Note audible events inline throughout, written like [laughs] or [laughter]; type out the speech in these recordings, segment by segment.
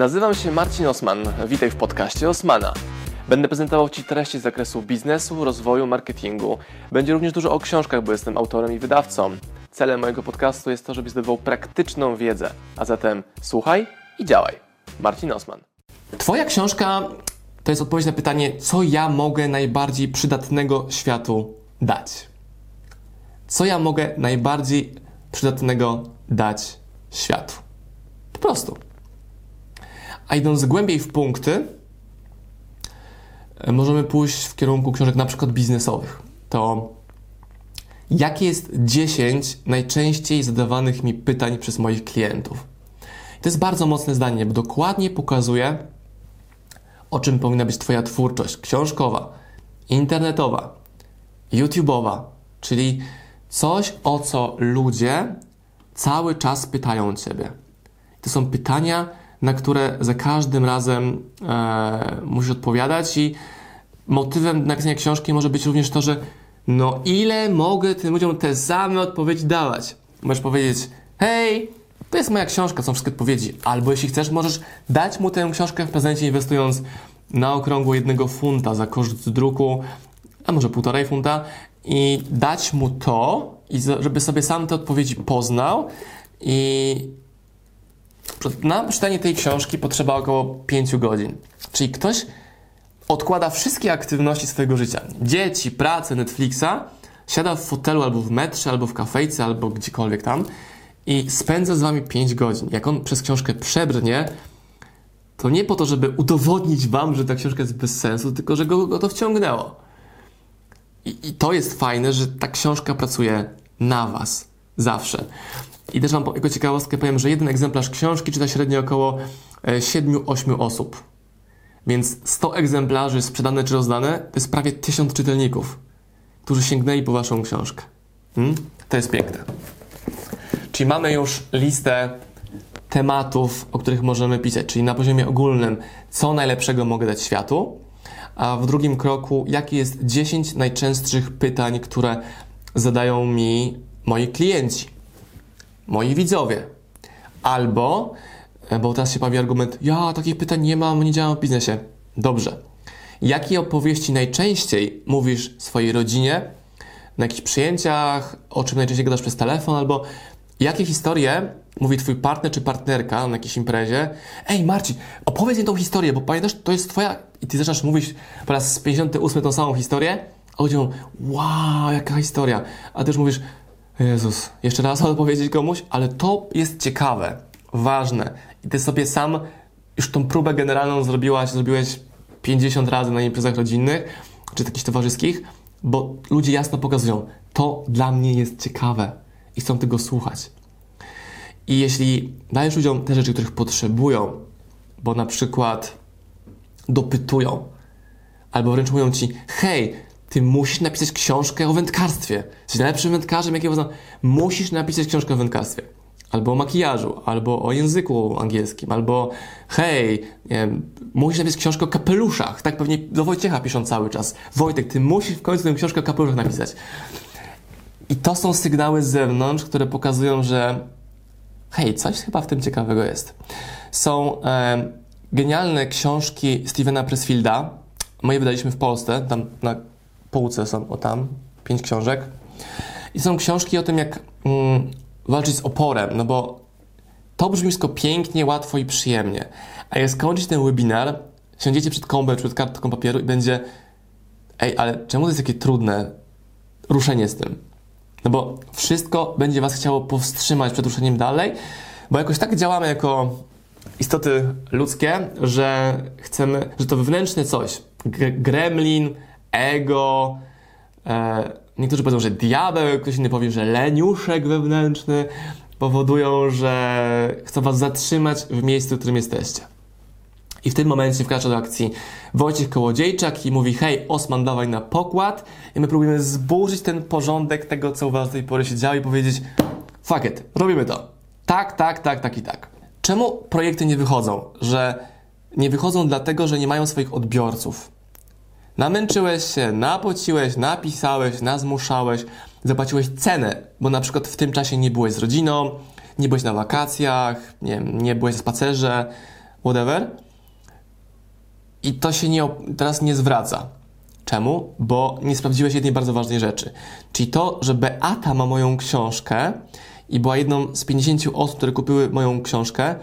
Nazywam się Marcin Osman. Witaj w podcaście Osmana. Będę prezentował Ci treści z zakresu biznesu, rozwoju, marketingu. Będzie również dużo o książkach, bo jestem autorem i wydawcą. Celem mojego podcastu jest to, żebyś zdobywał praktyczną wiedzę. A zatem słuchaj i działaj. Marcin Osman. Twoja książka to jest odpowiedź na pytanie, co ja mogę najbardziej przydatnego światu dać. Co ja mogę najbardziej przydatnego dać światu. Po prostu. A idąc głębiej w punkty, możemy pójść w kierunku książek na przykład biznesowych. To jakie jest 10 najczęściej zadawanych mi pytań przez moich klientów? To jest bardzo mocne zdanie, bo dokładnie pokazuje, o czym powinna być Twoja twórczość książkowa, internetowa, YouTube'owa, czyli coś, o co ludzie cały czas pytają Ciebie. To są pytania, na które za każdym razem e, musisz odpowiadać i motywem napisania książki może być również to, że no ile mogę tym ludziom te same odpowiedzi dawać? Możesz powiedzieć, hej, to jest moja książka, są wszystkie odpowiedzi. Albo jeśli chcesz, możesz dać mu tę książkę w prezencie inwestując na okrągło jednego funta za koszt druku, a może półtorej funta i dać mu to, i żeby sobie sam te odpowiedzi poznał i na czytanie tej książki potrzeba około 5 godzin. Czyli ktoś odkłada wszystkie aktywności swojego życia. Dzieci, pracę, Netflixa, siada w fotelu albo w metrze, albo w kafejce, albo gdziekolwiek tam i spędza z wami 5 godzin. Jak on przez książkę przebrnie, to nie po to, żeby udowodnić wam, że ta książka jest bez sensu, tylko że go, go to wciągnęło. I, I, to jest fajne, że ta książka pracuje na was. Zawsze. I też wam jako ciekawostkę powiem, że jeden egzemplarz książki czyta średnio około 7-8 e, osób. Więc 100 egzemplarzy sprzedane czy rozdane to jest prawie 1000 czytelników, którzy sięgnęli po waszą książkę. Hmm? To jest piękne. Czyli mamy już listę tematów, o których możemy pisać, czyli na poziomie ogólnym, co najlepszego mogę dać światu, a w drugim kroku, jakie jest 10 najczęstszych pytań, które zadają mi moi klienci, moi widzowie. Albo, e, bo teraz się pojawi argument, ja takich pytań nie mam, nie działam w biznesie. Dobrze. Jakie opowieści najczęściej mówisz swojej rodzinie, na jakichś przyjęciach, o czym najczęściej gadasz przez telefon, albo jakie historie mówi twój partner czy partnerka na jakiejś imprezie? Ej, Marcin, opowiedz mi tą historię, bo pamiętasz, to jest twoja... I ty zaczynasz mówić po raz 58 tą samą historię, a ludzie mówią, wow, jaka historia. A ty już mówisz, Jezus, jeszcze raz opowiedzieć komuś, ale to jest ciekawe, ważne. I ty sobie sam już tą próbę generalną zrobiłaś, zrobiłeś 50 razy na imprezach rodzinnych, czy takich towarzyskich, bo ludzie jasno pokazują, to dla mnie jest ciekawe i chcą tego słuchać. I jeśli dajesz ludziom te rzeczy, których potrzebują, bo na przykład dopytują, albo wręcz mówią ci, hej, ty musisz napisać książkę o wędkarstwie. Jesteś najlepszym wędkarzem, jakiego znam. Musisz napisać książkę o wędkarstwie. Albo o makijażu, albo o języku angielskim, albo hej, nie musisz napisać książkę o kapeluszach. Tak pewnie do Wojciecha piszą cały czas. Wojtek, ty musisz w końcu tę książkę o kapeluszach napisać. I to są sygnały z zewnątrz, które pokazują, że hej, coś chyba w tym ciekawego jest. Są e, genialne książki Stevena Pressfielda. Moje wydaliśmy w Polsce, tam na półce są, o tam, pięć książek. I są książki o tym, jak mm, walczyć z oporem, no bo to brzmi wszystko pięknie, łatwo i przyjemnie. A jak skończyć ten webinar, siądziecie przed kąbem czy przed kartką papieru i będzie ej, ale czemu to jest takie trudne ruszenie z tym? No bo wszystko będzie was chciało powstrzymać przed ruszeniem dalej, bo jakoś tak działamy jako istoty ludzkie, że chcemy, że to wewnętrzne coś, gremlin, ego, e, niektórzy powiedzą, że diabeł, ktoś inny powie, że leniuszek wewnętrzny powodują, że chcą was zatrzymać w miejscu, w którym jesteście. I w tym momencie wkracza do akcji Wojciech Kołodziejczak i mówi hej, Osman, dawaj na pokład i my próbujemy zburzyć ten porządek tego, co u was do tej pory się działo i powiedzieć fuck it, robimy to. Tak, tak, tak, tak i tak. Czemu projekty nie wychodzą? Że nie wychodzą dlatego, że nie mają swoich odbiorców. Namęczyłeś się, napociłeś, napisałeś, nazmuszałeś, zapłaciłeś cenę, bo na przykład w tym czasie nie byłeś z rodziną, nie byłeś na wakacjach, nie, nie byłeś w spacerze, whatever. I to się nie, teraz nie zwraca. Czemu? Bo nie sprawdziłeś jednej bardzo ważnej rzeczy. Czyli to, że Beata ma moją książkę i była jedną z 50 osób, które kupiły moją książkę,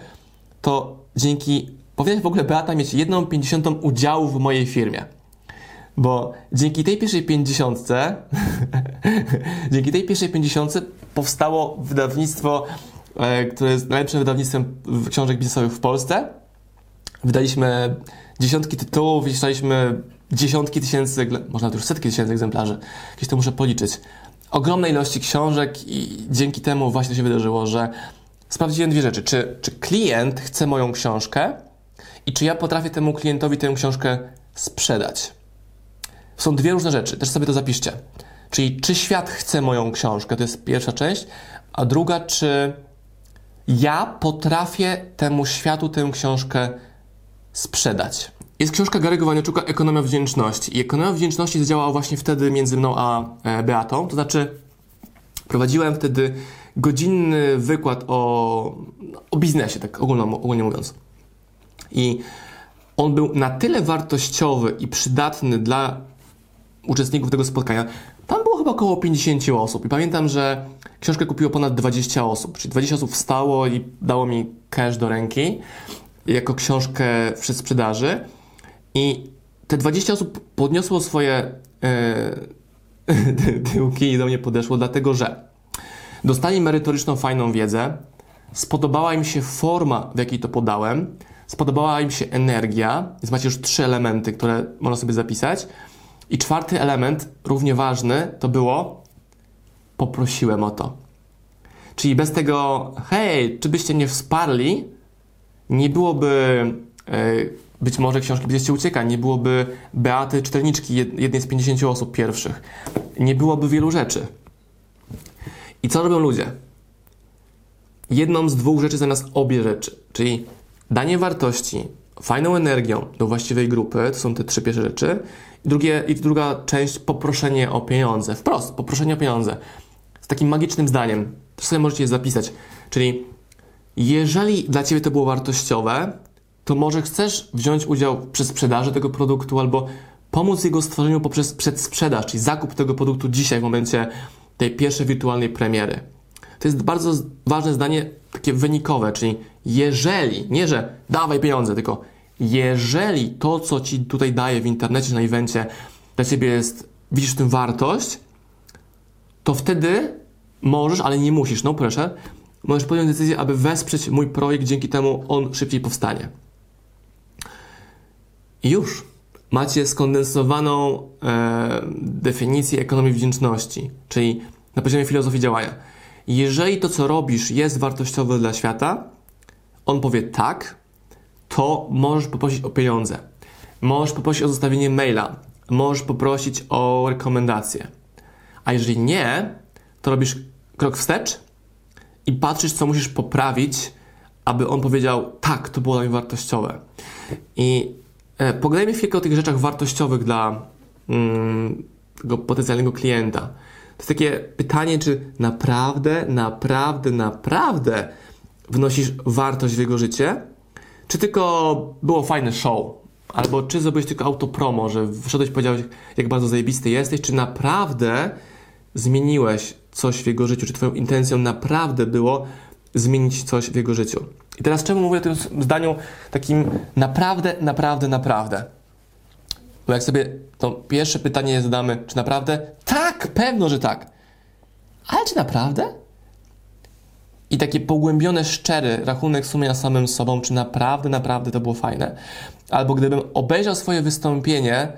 to dzięki, powinien w ogóle Beata mieć jedną pięćdziesiątą udziału w mojej firmie. Bo dzięki tej pierwszej pięćdziesiątce, [laughs] dzięki tej pierwszej pięćdziesiątce powstało wydawnictwo, e, które jest najlepszym wydawnictwem książek biznesowych w Polsce. Wydaliśmy dziesiątki tytułów, wyślaliśmy dziesiątki tysięcy, można już setki tysięcy egzemplarzy. Jakieś to muszę policzyć. Ogromne ilości książek i dzięki temu właśnie się wydarzyło, że sprawdziłem dwie rzeczy. Czy, czy klient chce moją książkę i czy ja potrafię temu klientowi tę książkę sprzedać. Są dwie różne rzeczy, też sobie to zapiszcie. Czyli czy świat chce moją książkę, to jest pierwsza część, a druga, czy ja potrafię temu światu tę książkę sprzedać. Jest książka Gary'ego Waniaczuka Ekonomia Wdzięczności. I Ekonomia Wdzięczności zadziałała właśnie wtedy między mną a e, Beatą. To znaczy, prowadziłem wtedy godzinny wykład o, o biznesie, tak ogólnie, ogólnie mówiąc. I on był na tyle wartościowy i przydatny dla uczestników tego spotkania. Tam było chyba około 50 osób i pamiętam, że książkę kupiło ponad 20 osób, czyli 20 osób wstało i dało mi cash do ręki jako książkę w sprzedaży. I te 20 osób podniosło swoje yy, [laughs] tyłki i do mnie podeszło, dlatego że dostali merytoryczną, fajną wiedzę, spodobała im się forma, w jakiej to podałem, spodobała im się energia, więc macie już trzy elementy, które można sobie zapisać. I czwarty element, równie ważny, to było poprosiłem o to. Czyli bez tego, hej, czy byście mnie wsparli, nie byłoby yy, być może książki Gdzieś ucieka, nie byłoby Beaty Czytelniczki, jednej z 50 osób pierwszych. Nie byłoby wielu rzeczy. I co robią ludzie? Jedną z dwóch rzeczy zamiast obie rzeczy, czyli danie wartości fajną energią do właściwej grupy, to są te trzy pierwsze rzeczy, i, drugie, i druga część poproszenie o pieniądze. Wprost, poproszenie o pieniądze. Z takim magicznym zdaniem. To sobie możecie zapisać. Czyli jeżeli dla Ciebie to było wartościowe, to może chcesz wziąć udział przy sprzedaży tego produktu albo pomóc jego stworzeniu poprzez przedsprzedaż, czyli zakup tego produktu dzisiaj w momencie tej pierwszej wirtualnej premiery. To jest bardzo ważne zdanie, takie wynikowe, czyli jeżeli, nie że dawaj pieniądze, tylko jeżeli to, co ci tutaj daję w internecie, na evencie, dla ciebie jest, widzisz w tym wartość, to wtedy możesz, ale nie musisz, no proszę, możesz podjąć decyzję, aby wesprzeć mój projekt, dzięki temu on szybciej powstanie. I już macie skondensowaną e, definicję ekonomii wdzięczności, czyli na poziomie filozofii działania. Jeżeli to, co robisz, jest wartościowe dla świata, on powie tak, to możesz poprosić o pieniądze. Możesz poprosić o zostawienie maila. Możesz poprosić o rekomendację. A jeżeli nie, to robisz krok wstecz i patrzysz, co musisz poprawić, aby on powiedział: Tak, to było dla mnie wartościowe. I E, pogadajmy chwilkę o tych rzeczach wartościowych dla mm, tego potencjalnego klienta. To jest takie pytanie, czy naprawdę, naprawdę, naprawdę wnosisz wartość w jego życie, czy tylko było fajne show, albo czy zrobiłeś tylko autopromo, że wszedłeś i powiedziałeś, jak bardzo zajebisty jesteś, czy naprawdę zmieniłeś coś w jego życiu, czy twoją intencją naprawdę było zmienić coś w jego życiu. I teraz czemu mówię o tym zdaniu takim naprawdę, naprawdę, naprawdę? Bo jak sobie to pierwsze pytanie zadamy, czy naprawdę? Tak, pewno, że tak. Ale czy naprawdę? I takie pogłębione, szczery rachunek sumienia samym sobą, czy naprawdę, naprawdę to było fajne? Albo gdybym obejrzał swoje wystąpienie,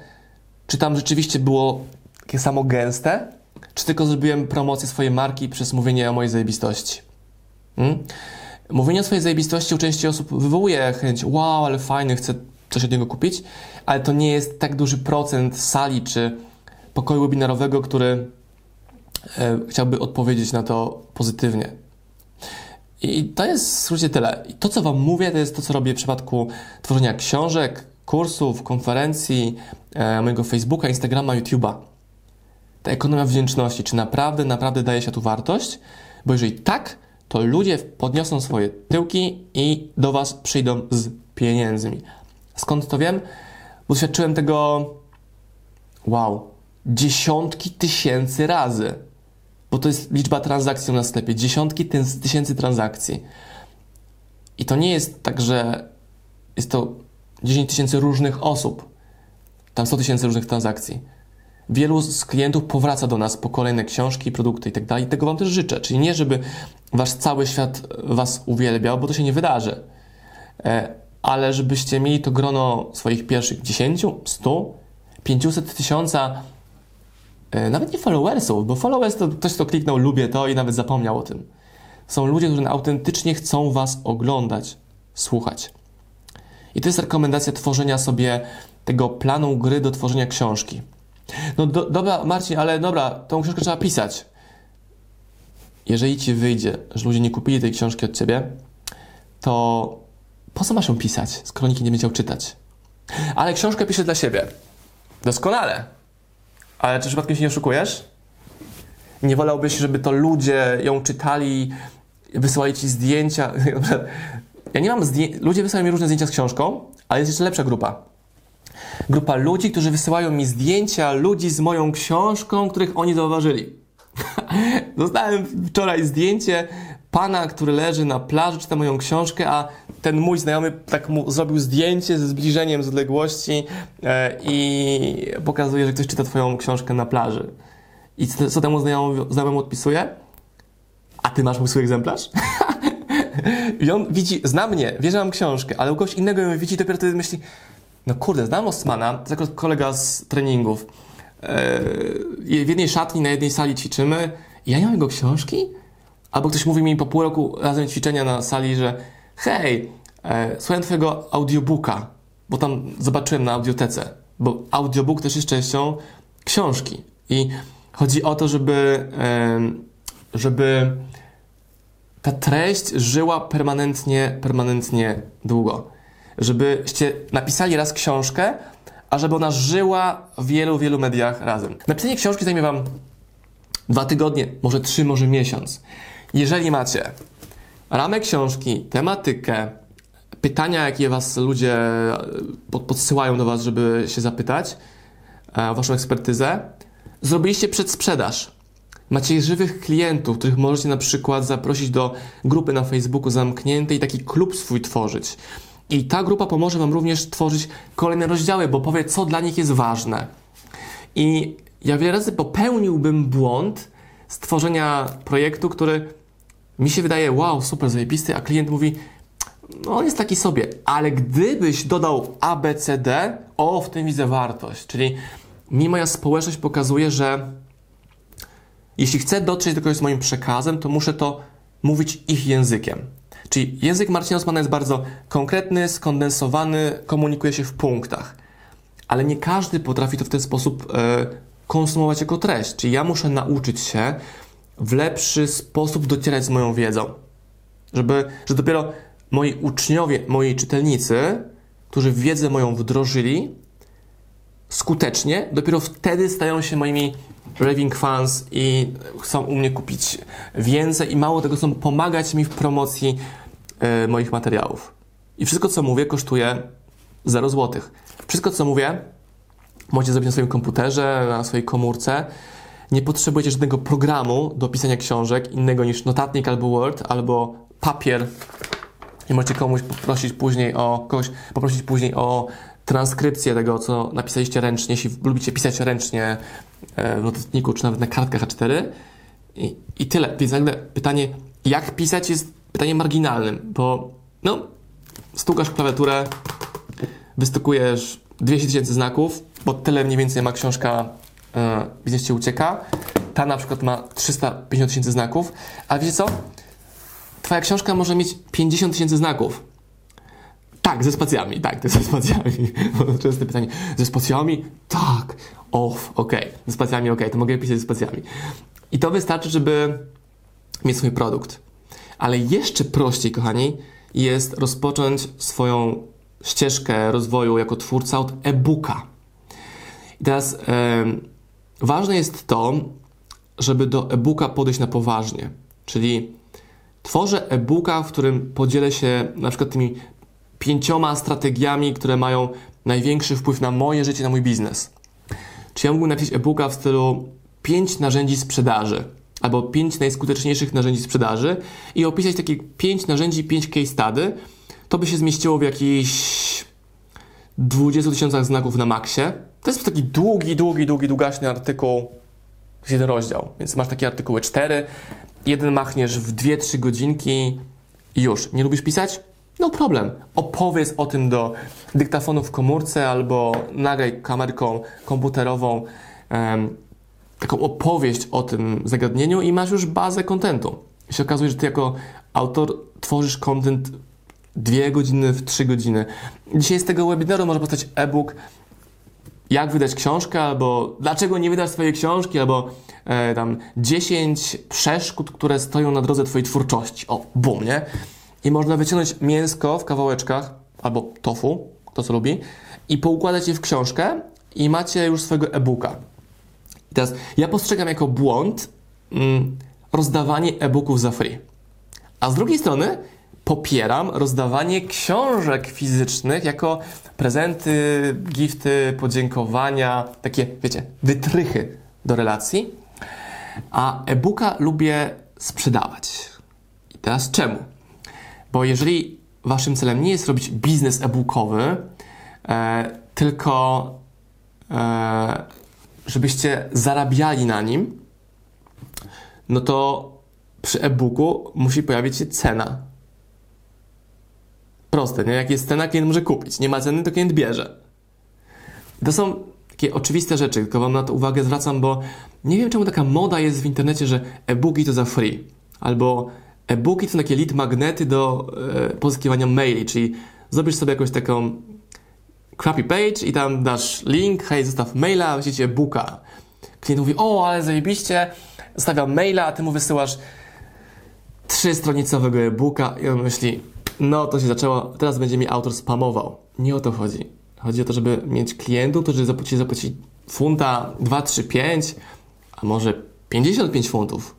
czy tam rzeczywiście było takie samo gęste, czy tylko zrobiłem promocję swojej marki przez mówienie o mojej zajebistości? Hmm? Mówienie o swojej zajebistości u części osób wywołuje chęć, wow, ale fajny, chcę coś od niego kupić, ale to nie jest tak duży procent sali czy pokoju webinarowego, który e, chciałby odpowiedzieć na to pozytywnie. I to jest skrócie tyle. I to, co Wam mówię, to jest to, co robię w przypadku tworzenia książek, kursów, konferencji, e, mojego Facebooka, Instagrama, YouTube'a. Ta ekonomia wdzięczności, czy naprawdę, naprawdę daje się tu wartość? Bo jeżeli tak, to ludzie podniosą swoje tyłki i do Was przyjdą z pieniędzmi. Skąd to wiem? Bo doświadczyłem tego, wow, dziesiątki tysięcy razy. Bo to jest liczba transakcji na sklepie. Dziesiątki tysięcy transakcji. I to nie jest tak, że jest to 10 tysięcy różnych osób. Tam 100 tysięcy różnych transakcji. Wielu z klientów powraca do nas po kolejne książki, produkty i tak. Tego Wam też życzę. Czyli nie, żeby Wasz cały świat Was uwielbiał, bo to się nie wydarzy. E, ale żebyście mieli to grono swoich pierwszych 10, 100, 500 tysiąca, nawet nie followersów, bo followers to ktoś, kto kliknął lubię to i nawet zapomniał o tym. Są ludzie, którzy autentycznie chcą Was oglądać, słuchać. I to jest rekomendacja tworzenia sobie tego planu gry do tworzenia książki. No do, dobra, Marcin, ale dobra, tą książkę trzeba pisać. Jeżeli ci wyjdzie, że ludzie nie kupili tej książki od ciebie, to po co masz ją pisać, skoro nikt nie będzie chciał czytać? Ale książkę piszę dla siebie. Doskonale. Ale czy przypadkiem się nie oszukujesz? Nie wolałbyś, żeby to ludzie ją czytali, wysyłali ci zdjęcia? [laughs] Ja nie mam zdjęć. Ludzie wysyłają mi różne zdjęcia z książką, ale jest jeszcze lepsza grupa. Grupa ludzi, którzy wysyłają mi zdjęcia ludzi z moją książką, których oni zauważyli. [laughs] Dostałem wczoraj zdjęcie pana, który leży na plaży, czyta moją książkę, a ten mój znajomy tak mu zrobił zdjęcie ze zbliżeniem z odległości e, i pokazuje, że ktoś czyta twoją książkę na plaży. I co, temu znajomemu odpisuje? A ty masz mój swój egzemplarz? [laughs] I on widzi, zna mnie, wie, że mam książkę, ale u kogoś innego ją widzi, dopiero wtedy myśli, no kurde, znam Osmana, to jako kolega z treningów. Yy, w jednej szatni, na jednej sali ćwiczymy ja nie mam jego książki? Albo ktoś mówi mi po pół roku razem ćwiczenia na sali, że hej, e, słuchałem twojego audiobooka, bo tam zobaczyłem na audiotece, bo audiobook też jest częścią książki. I chodzi o to, żeby, e, żeby ta treść żyła permanentnie, permanentnie długo. Żebyście napisali raz książkę, a żeby ona żyła w wielu, wielu mediach razem. Napisanie książki zajmie Wam dwa tygodnie, może trzy, może miesiąc. Jeżeli macie ramę książki, tematykę, pytania, jakie Was ludzie podsyłają do Was, żeby się zapytać e, o Waszą ekspertyzę, zrobiliście przedsprzedaż Macie żywych klientów, których możecie na przykład zaprosić do grupy na Facebooku zamkniętej taki klub swój tworzyć. I ta grupa pomoże Wam również tworzyć kolejne rozdziały, bo powie, co dla nich jest ważne. I ja wiele razy popełniłbym błąd stworzenia projektu, który mi się wydaje, wow, super zajebisty, a klient mówi, no on jest taki sobie, ale gdybyś dodał ABCD, o, w tym widzę wartość. Czyli mi moja społeczność pokazuje, że jeśli chcę dotrzeć do kogoś z moim przekazem, to muszę to mówić ich językiem. Czyli język Marcina Osmana jest bardzo konkretny, skondensowany, komunikuje się w punktach. Ale nie każdy potrafi to w ten sposób e, konsumować jako treść. Czyli ja muszę nauczyć się w lepszy sposób docierać z moją wiedzą. Żeby, że dopiero moi uczniowie, moi czytelnicy, którzy wiedzę moją wdrożyli skutecznie, dopiero wtedy stają się moimi raving fans i chcą u mnie kupić więcej i mało tego chcą pomagać mi w promocji e, moich materiałów. I wszystko, co mówię, kosztuje 0 zł. Wszystko, co mówię, możecie zrobić na swoim komputerze, na swojej komórce. Nie potrzebujecie żadnego programu do pisania książek innego niż notatnik albo Word, albo papier. I możecie komuś poprosić później o, kogoś poprosić później o transkrypcję tego, co napisaliście ręcznie, jeśli lubicie pisać ręcznie e, w notatniku, czy nawet na kartkach A4. I, i tyle. Więc nagle pytanie, jak pisać, jest pytaniem marginalnym, bo no, stukasz klawiaturę, wystukujesz 200 tysięcy znaków, bo tyle mniej więcej ma książka Biznes Cię Ucieka. Ta na przykład ma 350 tysięcy znaków, a wiecie co? Twoja książka może mieć 50 tysięcy znaków. Tak, ze spacjami, tak, ze spacjami. [laughs] Częste pytanie, ze spacjami? Tak. Off, ok. Ze spacjami, ok, to mogę pisać ze spacjami. I to wystarczy, żeby mieć swój produkt. Ale jeszcze prościej, kochani, jest rozpocząć swoją ścieżkę rozwoju jako twórca od e-booka. I teraz ważne jest to, żeby do e-booka podejść na poważnie. Czyli tworzę e-booka, w którym podzielę się na przykład tymi pięcioma strategiami, które mają największy wpływ na moje życie, na mój biznes. Czy ja mógłbym napisać e-booka w stylu 5 narzędzi sprzedaży albo 5 najskuteczniejszych narzędzi sprzedaży i opisać takie 5 narzędzi, 5 case study, to by się zmieściło w jakichś 20 tysiącach znaków na maksie. To jest taki długi, długi, długi, długaśny artykuł, jeden rozdział, więc masz takie artykuły 4, jeden machniesz w 2-3 godzinki i już. Nie lubisz pisać? No problem. Opowiedz o tym do dyktafonu w komórce albo nagraj kamerką komputerową taką opowieść o tym zagadnieniu i masz już bazę kontentu. I się okazuje, że ty jako autor tworzysz kontent dwie godziny w trzy godziny. Dzisiaj z tego webinaru może powstać e-book jak wydać książkę, albo dlaczego nie wydasz swojej książki, albo e, tam 10 przeszkód, które stoją na drodze twojej twórczości. O, bum, nie? I można wyciągnąć mięsko w kawałeczkach, albo tofu, kto co lubi, i poukładać je w książkę i macie już swojego e-booka. I teraz ja postrzegam jako błąd mm, rozdawanie e-booków za free. A z drugiej strony popieram rozdawanie książek fizycznych jako prezenty, gifty, podziękowania, takie, wiecie, wytrychy do relacji. A e-booka lubię sprzedawać. I teraz czemu? Bo jeżeli waszym celem nie jest robić biznes e-bookowy, e, tylko e, żebyście zarabiali na nim, no to przy e-booku musi pojawić się cena. Proste, nie? Jak jest cena, klient może kupić. Nie ma ceny, to klient bierze. To są takie oczywiste rzeczy, tylko Wam na to uwagę zwracam, bo nie wiem, czemu taka moda jest w internecie, że e-booki to za free. Albo e-booki to takie lead magnety do e, pozyskiwania maili, czyli zrobisz sobie jakąś taką crappy page i tam dasz link, hej, zostaw maila, właściwie e-booka. Klient mówi, o, ale zajebiście, zostawiam maila, a ty mu wysyłasz trzystronicowego e-booka i on myśli, no to się zaczęło, teraz będzie mi autor spamował. Nie o to chodzi. Chodzi o to, żeby mieć klientów, którzy zapłaci, zapłacić funta 2, 3, 5, a może 55 funtów.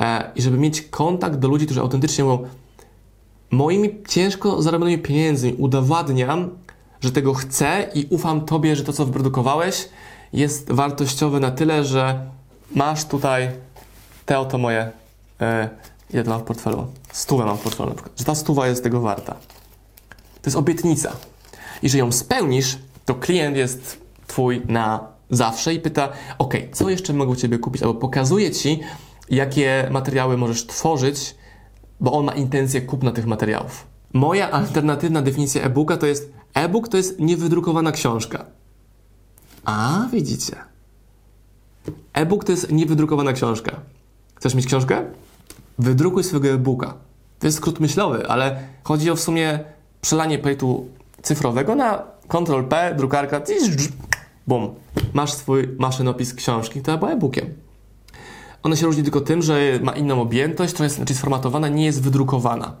E, I żeby mieć kontakt do ludzi, którzy autentycznie mówią, moimi ciężko zarobionymi pieniędzmi udowadniam, że tego chcę i ufam Tobie, że to, co wyprodukowałeś, jest wartościowe na tyle, że masz tutaj te oto moje. E, ile to mam w portfelu? Stówę mam w portfelu, że ta stuwa jest tego warta. To jest obietnica. I że ją spełnisz, to klient jest Twój na zawsze i pyta: OK, co jeszcze mogę u Ciebie kupić? Albo pokazuje Ci, jakie materiały możesz tworzyć, bo on ma intencję kupna tych materiałów. Moja alternatywna definicja e-booka to jest e-book to jest niewydrukowana książka. A, widzicie. E-book to jest niewydrukowana książka. Chcesz mieć książkę? Wydrukuj swojego e-booka. To jest skrót myślowy, ale chodzi o w sumie przelanie projektu cyfrowego na Ctrl-P, drukarka, bum. Masz swój maszynopis książki, która była e-bookiem. Ona się różni tylko tym, że ma inną objętość, to jest, znaczy sformatowana, nie jest wydrukowana.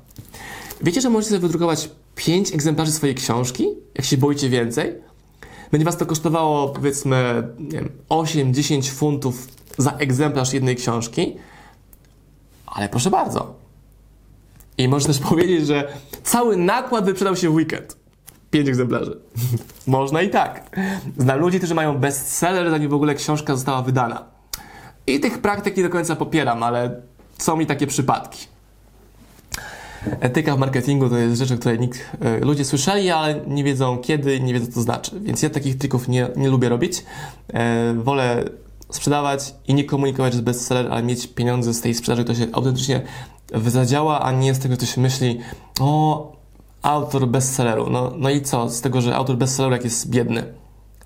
Wiecie, że możecie sobie wydrukować 5 egzemplarzy swojej książki, jak się boicie więcej? Będzie Was to kosztowało powiedzmy 8-10 funtów za egzemplarz jednej książki, ale proszę bardzo. I można też powiedzieć, że cały nakład wyprzedał się w weekend. 5 egzemplarzy. [laughs] można i tak. Znam ludzi, którzy mają bestseller, zanim w ogóle książka została wydana. I tych praktyk nie do końca popieram, ale są mi takie przypadki. Etyka w marketingu to jest rzecz, o której nikt, e, ludzie słyszeli, ale nie wiedzą kiedy, nie wiedzą co to znaczy. Więc ja takich trików nie, nie lubię robić. E, wolę sprzedawać i nie komunikować, że bestseller, ale mieć pieniądze z tej sprzedaży, to się autentycznie zadziała, a nie z tego, co się myśli, o, autor bestselleru. No, no i co z tego, że autor bestselleru jak jest biedny?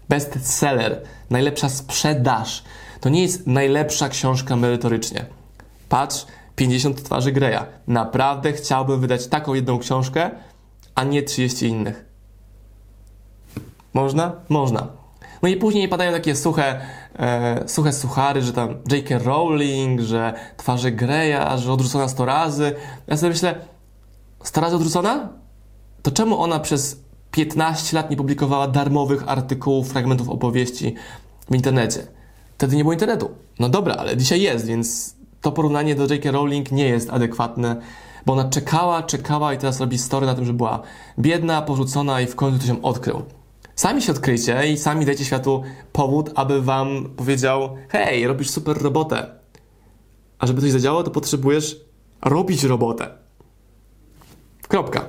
Bestseller, najlepsza sprzedaż. To nie jest najlepsza książka merytorycznie. Patrz, 50 twarzy Greya. Naprawdę chciałbym wydać taką jedną książkę, a nie 30 innych. Można? Można. No i później padają takie suche, e, suche suchary, że tam J.K. Rowling, że twarze Greya, że odrzucona 100 razy. Ja sobie myślę, 100 razy odrzucona? To czemu ona przez 15 lat nie publikowała darmowych artykułów, fragmentów opowieści w internecie? Wtedy nie było internetu. No dobra, ale dzisiaj jest, więc to porównanie do J.K. Rowling nie jest adekwatne. Bo ona czekała, czekała i teraz robi story na tym, że była biedna, porzucona i w końcu ktoś ją odkrył. Sami się odkryjcie i sami dajcie światu powód, aby wam powiedział: Hej, robisz super robotę. A żeby coś zadziałało, to potrzebujesz robić robotę. Kropka.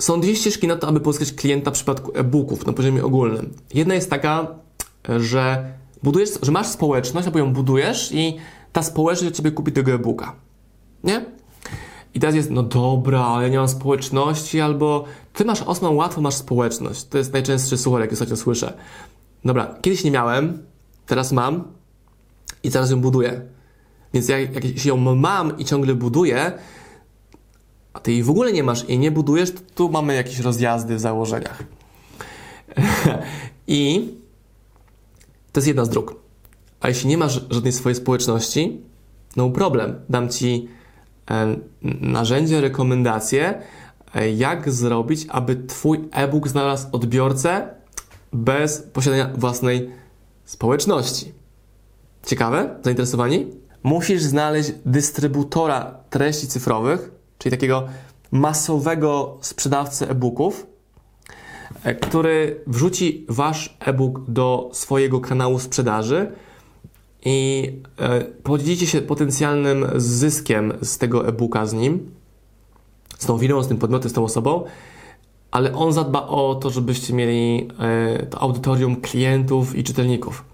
Są dwie ścieżki na to, aby pozyskać klienta w przypadku e-booków na poziomie ogólnym. Jedna jest taka, że budujesz, że masz społeczność, albo ją budujesz i ta społeczność od ciebie kupi tego e-booka. Nie? I teraz jest, no dobra, ale ja nie mam społeczności, albo ty masz Osman, łatwo masz społeczność. To jest najczęstszy słuchaj, jak ostatnio słyszę. Dobra, kiedyś nie miałem, teraz mam i teraz ją buduję. Więc jak, jak ją mam i ciągle buduję, a ty jej w ogóle nie masz i nie budujesz, to tu mamy jakieś rozjazdy w założeniach. [laughs] I to jest jedna z dróg. A jeśli nie masz żadnej swojej społeczności, no problem. Dam ci narzędzie, rekomendacje, e, jak zrobić, aby twój e-book znalazł odbiorcę bez posiadania własnej społeczności. Ciekawe? Zainteresowani? Musisz znaleźć dystrybutora treści cyfrowych, czyli takiego masowego sprzedawcę e-booków, e, który wrzuci wasz e-book do swojego kanału sprzedaży i e, podzielicie się potencjalnym zyskiem z tego e-booka z nim, z tą firmą, z tym podmiotem, z tą osobą, ale on zadba o to, żebyście mieli e, to audytorium klientów i czytelników.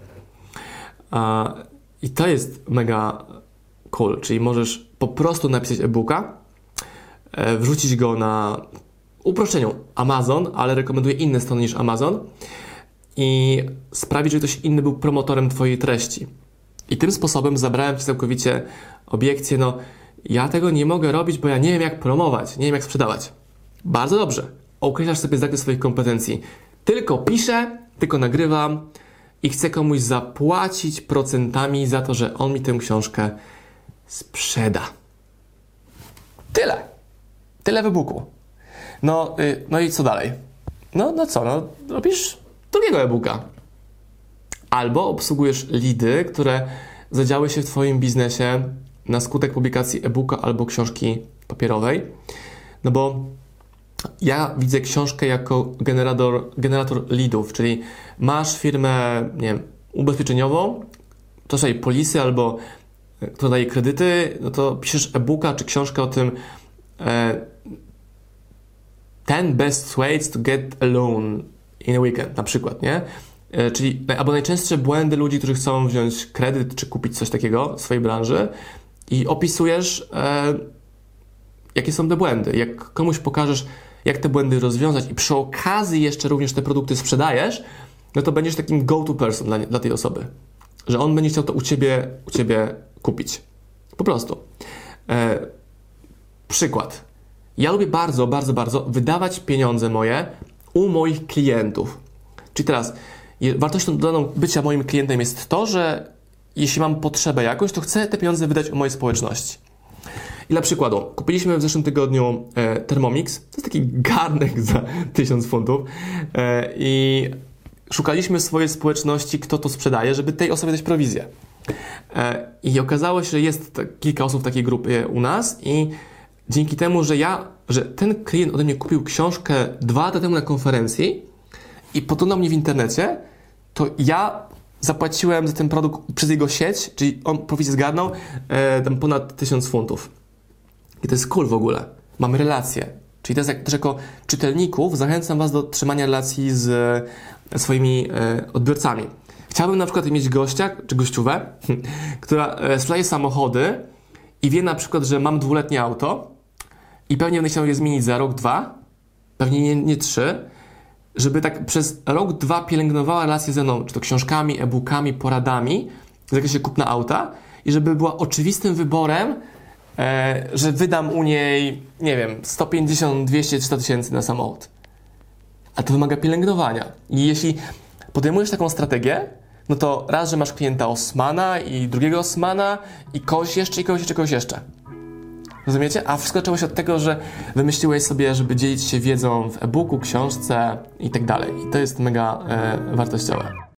I to jest mega cool, czyli możesz po prostu napisać e-booka, e, wrzucić go na uproszczeniu Amazon, ale rekomenduję inne strony niż Amazon i sprawić, że ktoś inny był promotorem Twojej treści. I tym sposobem zabrałem Ci całkowicie obiekcję, no ja tego nie mogę robić, bo ja nie wiem jak promować, nie wiem jak sprzedawać. Bardzo dobrze. Określasz sobie zakres swoich kompetencji. Tylko piszę, tylko nagrywam i chcę komuś zapłacić procentami za to, że on mi tę książkę sprzeda. Tyle. Tyle wybuchu. No, yy, no i co dalej? No, no co, no robisz drugiego e-booka. Albo obsługujesz lidy, które zadziały się w Twoim biznesie na skutek publikacji e-booka albo książki papierowej. No bo ja widzę książkę jako generator, generator leadów, czyli masz firmę, nie wiem, ubezpieczeniową, sobie polisy albo e, kto daje kredyty, no to piszesz e-booka czy książkę o tym e, 10 best ways to get a loan in a weekend na przykład, nie? E, czyli albo najczęstsze błędy ludzi, którzy chcą wziąć kredyt czy kupić coś takiego w swojej branży i opisujesz e, jakie są te błędy. Jak komuś pokażesz jak te błędy rozwiązać i przy okazji jeszcze również te produkty sprzedajesz, no to będziesz takim go-to person dla, dla tej osoby. Że on będzie chciał to u ciebie, u ciebie kupić. Po prostu. E, przykład. Ja lubię bardzo, bardzo, bardzo wydawać pieniądze moje u moich klientów. Czyli teraz wartością dodaną bycia moim klientem jest to, że jeśli mam potrzebę jakąś, to chcę te pieniądze wydać u mojej społeczności. I dla przykładu, kupiliśmy w zeszłym tygodniu e, Thermomix, to jest taki garnek za [laughs] 1000 funtów e, i szukaliśmy swojej społeczności, kto to sprzedaje, żeby tej osobie dać prowizję. E, I okazało się, że jest kilka osób w takiej grupie u nas i dzięki temu, że ja, że ten klient ode mnie kupił książkę dwa lata temu na konferencji i potonął mnie w internecie, to ja zapłaciłem za ten produkt przez jego sieć, czyli on prowizję zgarnął, e, tam ponad 1000 funtów. I to jest cool w ogóle. Mamy relacje. Czyli też, jak, też jako czytelników zachęcam Was do trzymania relacji z e, swoimi e, odbiorcami. Chciałbym na przykład mieć gościa, czy gościówę, [laughs] która e, sprzedaje samochody i wie na przykład, że mam dwuletnie auto i pewnie będę chciał je zmienić za rok, dwa, pewnie nie, nie trzy, żeby tak przez rok, dwa pielęgnowała relacje ze mną, czy to książkami, e-bookami, poradami w zakresie kupna auta i żeby była oczywistym wyborem, e, że wydam u niej, nie wiem, 150, 200, 300 tysięcy na samochód. A to wymaga pielęgnowania. I jeśli podejmujesz taką strategię, no to raz, że masz klienta Osmana i drugiego Osmana i kogoś jeszcze, i kogoś jeszcze, kogoś jeszcze. Rozumiecie? A wszystko zaczęło się od tego, że wymyśliłeś sobie, żeby dzielić się wiedzą w e-booku, książce i tak dalej. I to jest mega e, wartościowe.